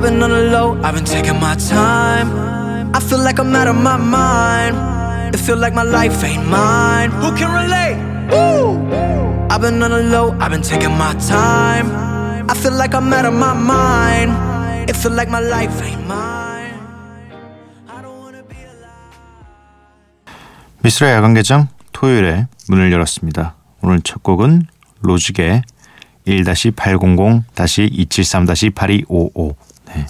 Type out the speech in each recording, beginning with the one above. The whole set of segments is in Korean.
I've been on the low, I've been taking my time. I feel like I'm out of my mind. It feel like my life ain't mine. Who can relate? Woo! I've been on the low, I've been taking my time. I feel like I'm out of my mind. It feel like my life ain't mine. I don't wanna be alive. 미스라 야간 개장 토요일에 문을 열었습니다. 오늘 첫 곡은 로직의 1-800-273-8255 네.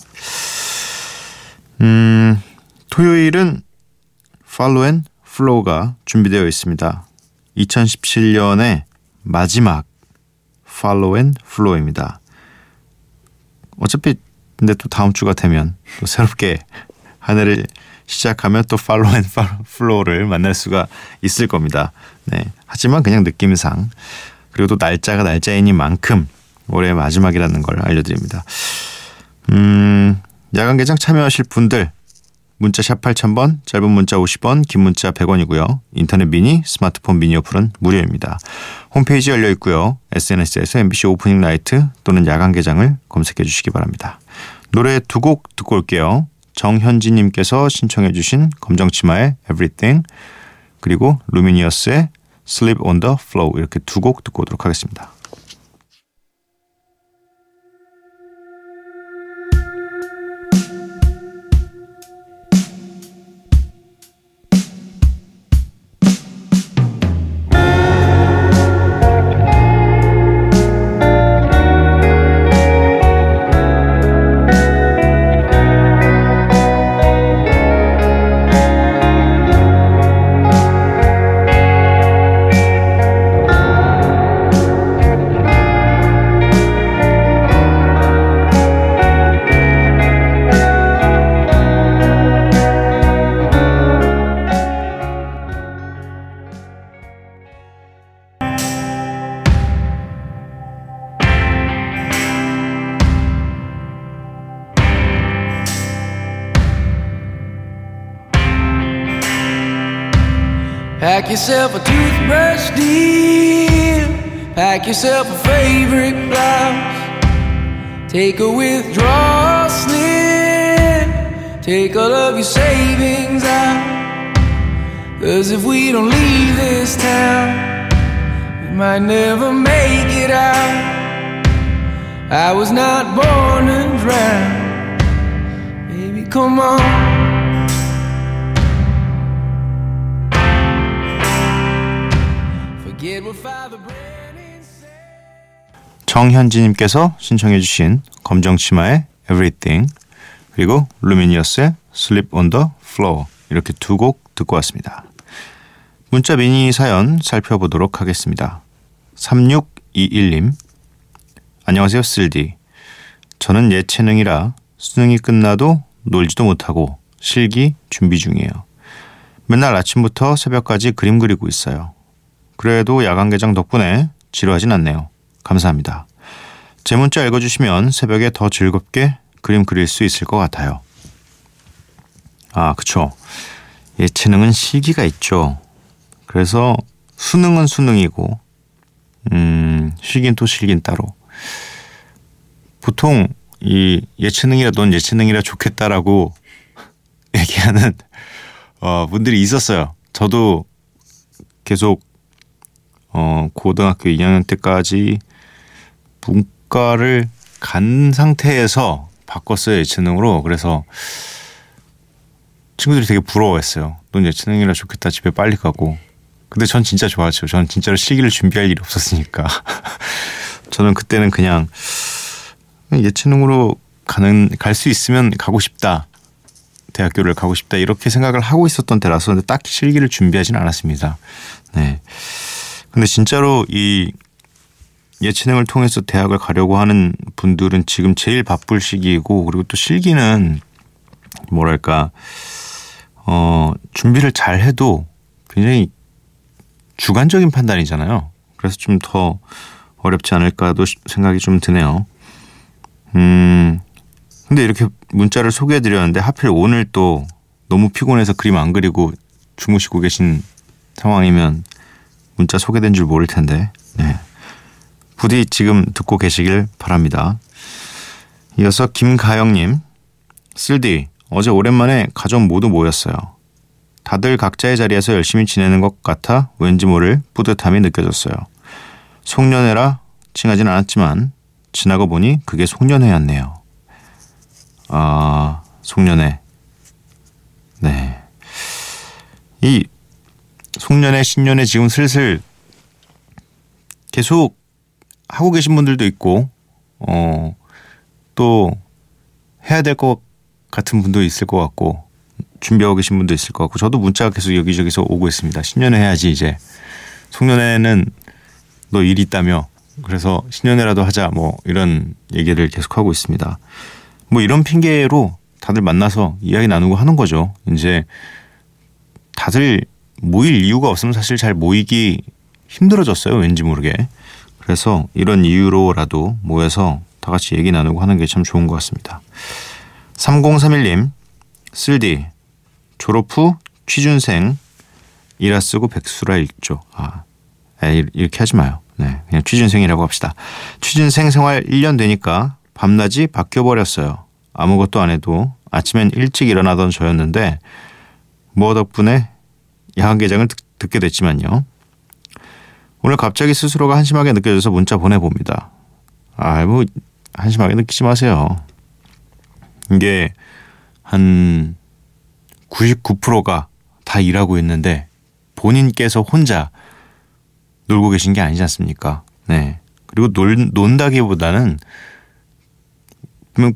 음, 토요일은 Follow and Flow가 준비되어 있습니다. 2017년의 마지막 Follow and Flow입니다. 어차피 근데 또 다음 주가 되면 또 새롭게 한 해를 시작하면 또 Follow and Flow를 만날 수가 있을 겁니다. 네. 하지만 그냥 느낌상 그리고 또 날짜가 날짜이니만큼 올해 마지막이라는 걸 알려드립니다. 음, 야간 개장 참여하실 분들 문자 샵 8000번, 짧은 문자 50원, 긴 문자 100원이고요. 인터넷 미니, 스마트폰 미니 어플은 무료입니다. 홈페이지 열려 있고요. SNS에서 MBC 오프닝 나이트 또는 야간 개장을 검색해 주시기 바랍니다. 노래 두 곡 듣고 올게요. 정현진 님께서 신청해 주신 검정치마의 Everything 그리고 루미니어스의 Sleep on the Flow 이렇게 두 곡 듣고 오도록 하겠습니다. Yourself a toothbrush, dear. Pack yourself a favorite blouse. Take a withdrawal slip. Take all of your savings out. Cause if we don't leave this town, we might never make it out. I was not born to drown. Baby, come on. 정현진님께서 신청해 주신 검정치마의 Everything 그리고 루미니어스의 Sleep on the Floor 이렇게 두 곡 듣고 왔습니다. 문자 미니 사연 살펴보도록 하겠습니다. 3621님 안녕하세요 쓸디 저는 예체능이라 수능이 끝나도 놀지도 못하고 실기 준비 중이에요. 맨날 아침부터 새벽까지 그림 그리고 있어요. 그래도 야간 개장 덕분에 지루하진 않네요. 감사합니다. 제 문자 읽어주시면 새벽에 더 즐겁게 그림 그릴 수 있을 것 같아요. 아, 그쵸. 예체능은 시기가 있죠. 그래서 수능은 수능이고, 음, 실긴 또 실긴 따로. 보통 이 예체능이라 넌 예체능이라 좋겠다라고 얘기하는 어, 분들이 있었어요. 저도 계속 어, 고등학교 2학년 때까지 문과를 간 상태에서 바꿨어요 예체능으로 그래서 친구들이 되게 부러워했어요. 넌 예체능이라 좋겠다 집에 빨리 가고. 근데 전 진짜 좋았죠. 저는 진짜로 실기를 준비할 일이 없었으니까. 저는 그때는 그냥 예체능으로 가는 갈 수 있으면 가고 싶다. 대학교를 가고 싶다 이렇게 생각을 하고 있었던 때라서 근데 딱히 실기를 준비하지는 않았습니다. 네. 근데 진짜로 이 예체능을 통해서 대학을 가려고 하는 분들은 지금 제일 바쁠 시기이고 그리고 또 실기는 뭐랄까 어 준비를 잘 해도 굉장히 주관적인 판단이잖아요. 그래서 좀 더 어렵지 않을까도 생각이 좀 드네요. 음 근데 이렇게 문자를 소개해 드렸는데 하필 오늘 또 너무 피곤해서 그림 안 그리고 주무시고 계신 상황이면 문자 소개된 줄 모를 텐데. 네. 부디 지금 듣고 계시길 바랍니다. 이어서 김가영님, 쓸디, 어제 오랜만에 가족 모두 모였어요. 다들 각자의 자리에서 열심히 지내는 것 같아 왠지 모를 뿌듯함이 느껴졌어요. 송년회라 칭하진 않았지만 지나고 보니 그게 송년회였네요. 아, 송년회. 네. 이 송년회, 신년회 지금 슬슬 계속 하고 계신 분들도 있고 어 또 해야 될 것 같은 분도 있을 것 같고 준비하고 계신 분도 있을 것 같고 저도 문자가 계속 여기저기서 오고 있습니다. 신년회 해야지 이제 송년회는 너일 있다며 그래서 신년회라도 하자 뭐 이런 얘기를 계속 하고 있습니다. 뭐 이런 핑계로 다들 만나서 이야기 나누고 하는 거죠. 이제 다들 모일 이유가 없으면 사실 잘 모이기 힘들어졌어요. 왠지 모르게. 그래서 이런 이유로라도 모여서 다 같이 얘기 나누고 하는 게 참 좋은 것 같습니다. 3031님, 쓸디, 졸업 후 취준생, 이라 쓰고 백수라 읽죠. 아, 이렇게 하지 마요. 네, 그냥 취준생이라고 합시다. 취준생 생활 1년 되니까 밤낮이 바뀌어버렸어요. 아무것도 안 해도 아침엔 일찍 일어나던 저였는데, 뭐 덕분에 야간 개장을 듣, 게 됐지만요. 오늘 갑자기 스스로가 한심하게 느껴져서 문자 보내봅니다. 아, 뭐, 한심하게 느끼지 마세요. 이게 한 99%가 다 일하고 있는데 본인께서 혼자 놀고 계신 게 아니지 않습니까? 네. 그리고 놀, 논다기보다는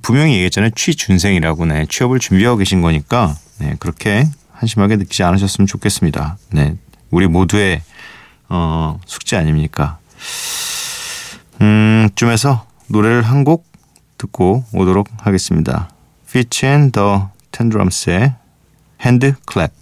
분명히 얘기했잖아요. 취준생이라고 네. 취업을 준비하고 계신 거니까 네. 그렇게 한심하게 느끼지 않으셨으면 좋겠습니다. 네. 우리 모두의 어, 숙제 아닙니까? 음, 쯤에서 노래를 한 곡 듣고 오도록 하겠습니다. Fitch and the Tendrums의 Hand Clap.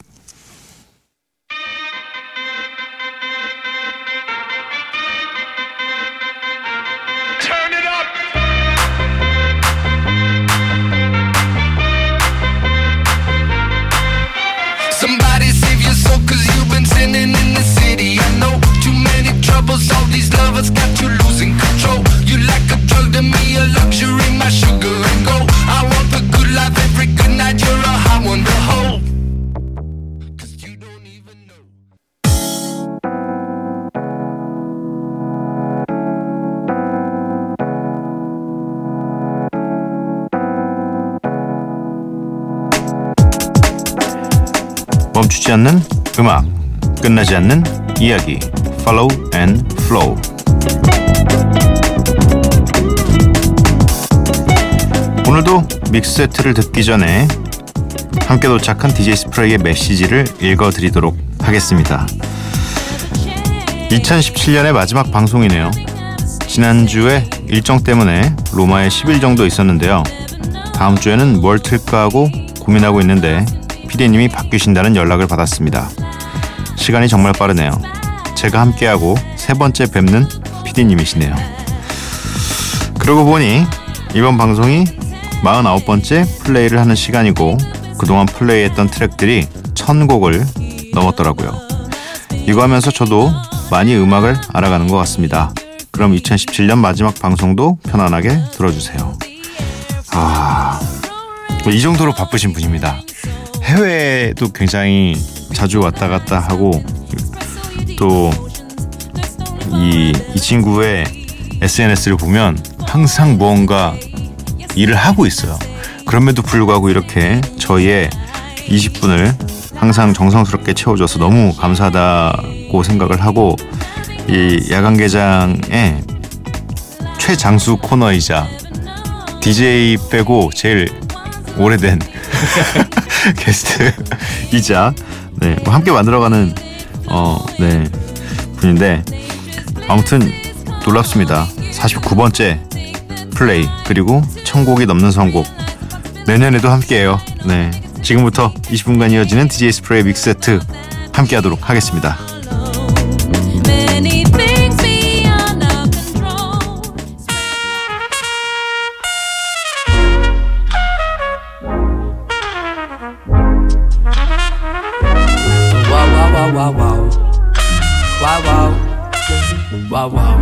멈추지 않는 음악, 끝나지 않는 이야기. Follow and Flow. 오늘도 믹스 세트를 듣기 전에 함께 도착한 DJ 스프레이의 메시지를 읽어드리도록 하겠습니다. 2017년의 마지막 방송이네요. 지난주에 일정 때문에 로마에 10일 정도 있었는데요. 다음 주에는 뭘 틀까 하고 고민하고 있는데 피디님이 바뀌신다는 연락을 받았습니다. 시간이 정말 빠르네요. 제가 함께하고 세 번째 뵙는 피디님이시네요. 그러고 보니 이번 방송이 49번째 플레이를 하는 시간이고 그동안 플레이했던 트랙들이 1000곡을 넘었더라고요. 이거 하면서 저도 많이 음악을 알아가는 것 같습니다. 그럼 2017년 마지막 방송도 편안하게 들어주세요. 아, 이 정도로 바쁘신 분입니다. 해외도 굉장히 자주 왔다 갔다 하고 또 이 이 친구의 SNS를 보면 항상 무언가 일을 하고 있어요. 그럼에도 불구하고 이렇게 저희의 20분을 항상 정성스럽게 채워줘서 너무 감사하다고 생각을 하고 이 야간 개장의 최장수 코너이자 DJ 빼고 제일 오래된 게스트이자 네, 뭐 함께 만들어가는 어, 네, 분인데 아무튼 놀랍습니다. 49번째 플레이 그리고 천곡이 넘는 선곡 내년에도 함께해요. 네, 지금부터 20분간 이어지는 DJ 스프레이 믹스 세트 함께하도록 하겠습니다. Wow, wow.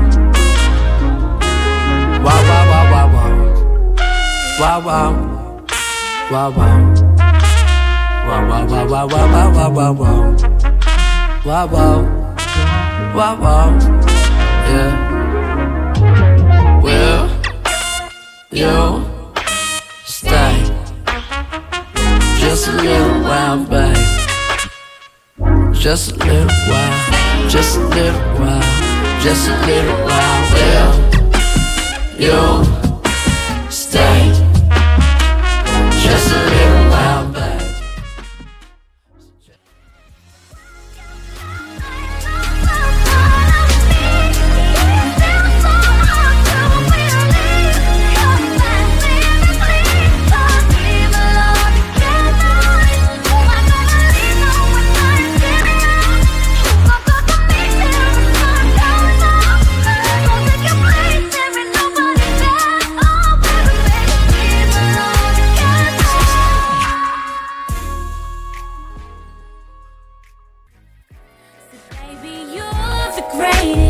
Wow, wow, wow, wow, wow. Wow, wow. Wow, wow. Wow, wow, wow, wow, wow, wow, wow, wow. Wow, wow. Wow, wow. Yeah. Well, you stay just a little while, babe. Just a little while, just a little while, just a little while. Well, you'll stay great.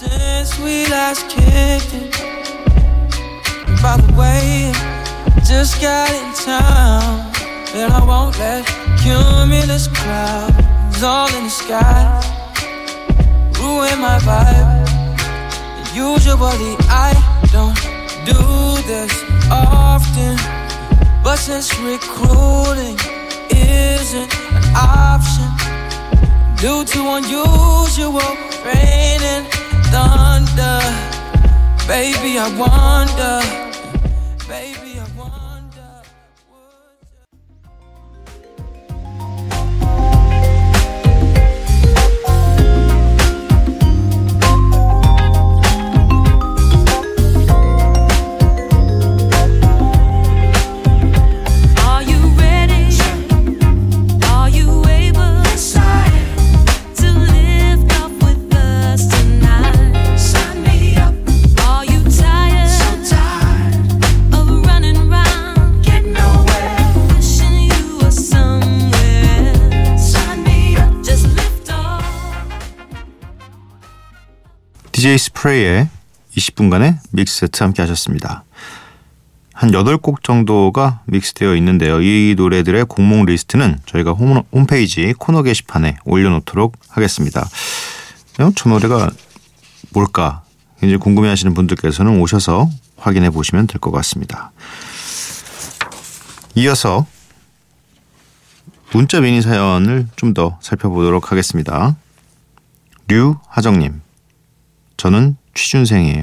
Since we last kicked it. By the way, just got in town. And I won't let cumulus clouds all in the sky ruin my vibe. Usually I don't do this often, but since recruiting isn't an option due to unusual rain and thunder. Baby, I wonder. Baby, I wonder. DJ 스프레이의 20분간의 믹스 세트 함께 하셨습니다. 한 8곡 정도가 믹스되어 있는데요. 이 노래들의 곡목 리스트는 저희가 홈, 홈페이지 코너 게시판에 올려놓도록 하겠습니다. 어, 저 노래가 뭘까? 굉장히 궁금해 하시는 분들께서는 오셔서 확인해 보시면 될 것 같습니다. 이어서 문자 미니 사연을 좀 더 살펴보도록 하겠습니다. 류하정님. 저는 취준생이에요.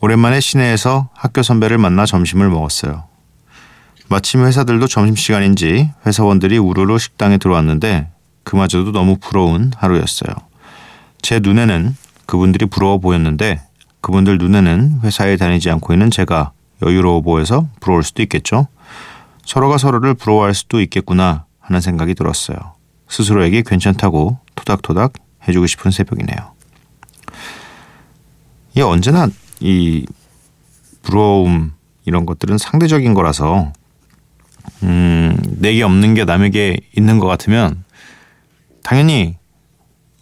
오랜만에 시내에서 학교 선배를 만나 점심을 먹었어요. 마침 회사들도 점심시간인지 회사원들이 우르르 식당에 들어왔는데 그마저도 너무 부러운 하루였어요. 제 눈에는 그분들이 부러워 보였는데 그분들 눈에는 회사에 다니지 않고 있는 제가 여유로워 보여서 부러울 수도 있겠죠. 서로가 서로를 부러워할 수도 있겠구나 하는 생각이 들었어요. 스스로에게 괜찮다고 토닥토닥 해주고 싶은 새벽이네요. 이 언제나 이 부러움 이런 것들은 상대적인 거라서 음, 내게 없는 게 남에게 있는 것 같으면 당연히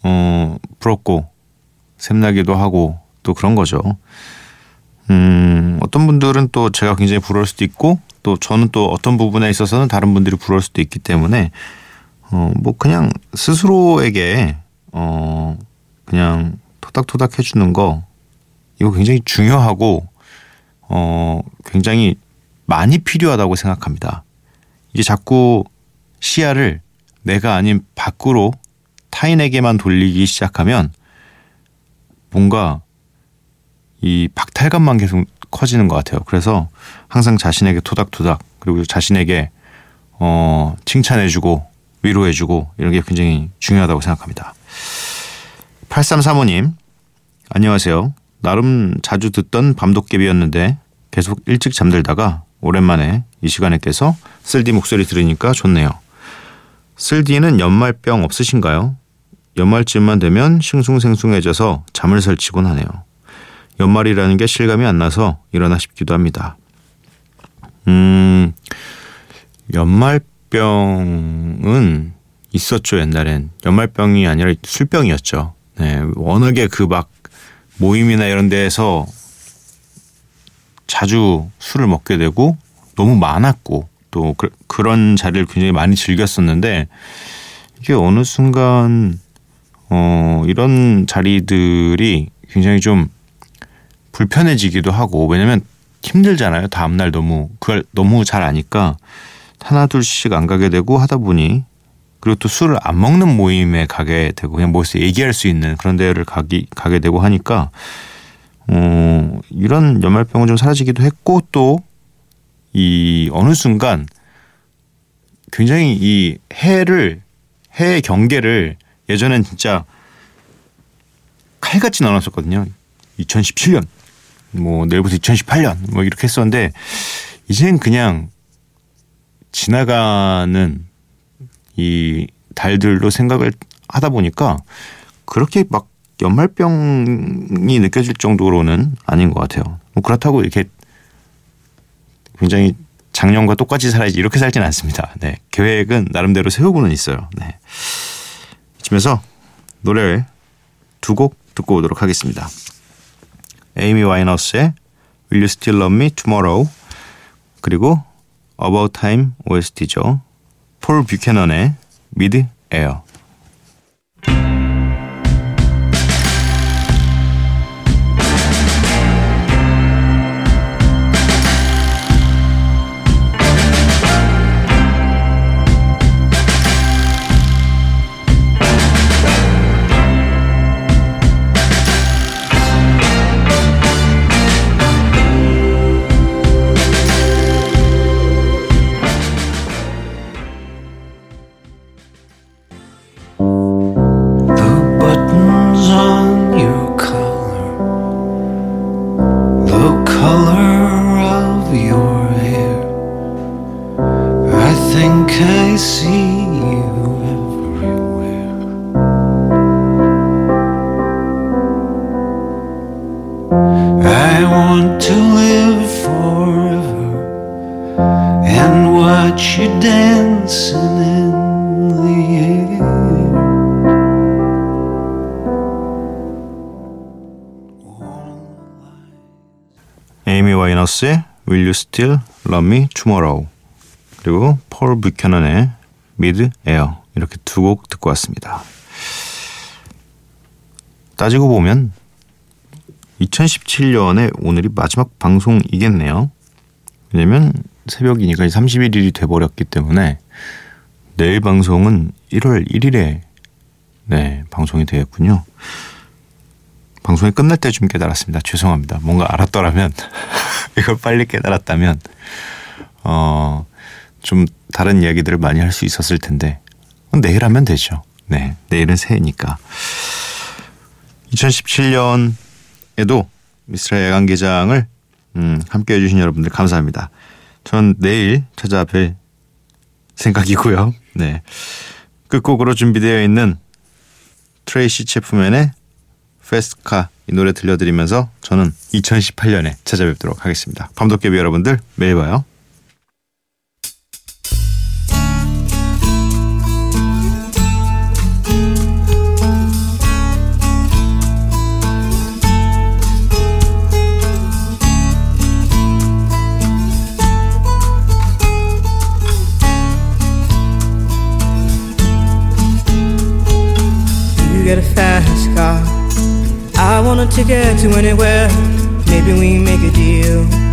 어, 부럽고 샘나기도 하고 또 그런 거죠. 음, 어떤 분들은 또 제가 굉장히 부러울 수도 있고 또 저는 또 어떤 부분에 있어서는 다른 분들이 부러울 수도 있기 때문에 어, 뭐 그냥 스스로에게 어, 그냥 토닥토닥 해주는 거 이거 굉장히 중요하고 어, 굉장히 많이 필요하다고 생각합니다. 이게 자꾸 시야를 내가 아닌 밖으로 타인에게만 돌리기 시작하면 뭔가 이 박탈감만 계속 커지는 것 같아요. 그래서 항상 자신에게 토닥토닥 그리고 자신에게 어, 칭찬해주고 위로해주고 이런 게 굉장히 중요하다고 생각합니다. 8335님 안녕하세요. 나름 자주 듣던 밤도깨비였는데 계속 일찍 잠들다가 오랜만에 이 시간에 깨서 쓸디 목소리 들으니까 좋네요. 쓸디는 연말병 없으신가요? 연말쯤만 되면 싱숭생숭해져서 잠을 설치곤 하네요. 연말이라는 게 실감이 안 나서 일어나 싶기도 합니다. 음, 연말병은 있었죠, 옛날엔. 연말병이 아니라 술병이었죠. 네, 워낙에 그 막 모임이나 이런 데에서 자주 술을 먹게 되고 너무 많았고 또 그, 그런 자리를 굉장히 많이 즐겼었는데 이게 어느 순간 어 이런 자리들이 굉장히 좀 불편해지기도 하고 왜냐면 힘들잖아요. 다음 날 너무 그걸 너무 잘 아니까 하나 둘씩 안 가게 되고 하다 보니 그리고 또 술을 안 먹는 모임에 가게 되고 그냥 모여서 얘기할 수 있는 그런 데를 가기 가게 되고 하니까 어 이런 연말병은 좀 사라지기도 했고 또 이 어느 순간 굉장히 이 해를 해의 경계를 예전엔 진짜 칼같이 나눴었거든요. 2017년 뭐 내일부터 2018년 뭐 이렇게 했었는데 이제는 그냥 지나가는 이 달들로 생각을 하다 보니까 그렇게 막 연말병이 느껴질 정도로는 아닌 것 같아요. 뭐 그렇다고 이렇게 굉장히 작년과 똑같이 살아야지 이렇게 살지는 않습니다. 네. 계획은 나름대로 세우고는 있어요. 네. 이쯤에서 노래 두곡 듣고 오도록 하겠습니다. 에이미 와이너스의 Will You Still Love Me Tomorrow 그리고 About Time OST죠. 폴 뷰캐넌의 Air The I see you everywhere. I want to live forever and watch you dancing in the air. 에이미 와이너스의 Will You Still Love Me Tomorrow 그리고 폴 뷰캐넌의 Mid Air 이렇게 두 곡 듣고 왔습니다. 따지고 보면 2017년에 오늘이 마지막 방송이겠네요. 왜냐면 새벽이니까 31일이 돼버렸기 때문에 내일 방송은 1월 1일에 네 방송이 되겠군요. 방송이 끝날 때쯤 깨달았습니다. 죄송합니다. 뭔가 알았더라면 이걸 빨리 깨달았다면 어 좀 다른 이야기들을 많이 할 수 있었을 텐데 내일 하면 되죠. 네, 내일은 새해니까. 2017년에도 미스라 야간개장을 음, 함께 해주신 여러분들 감사합니다. 전 내일 찾아뵐 생각이고요. 네. 끝곡으로 준비되어 있는 트레이시 체프맨의 페스카 이 노래 들려드리면서 저는 2018년에 찾아뵙도록 하겠습니다. 밤도깨비 여러분들 매일 봐요. Want a ticket to anywhere. Maybe we make a deal.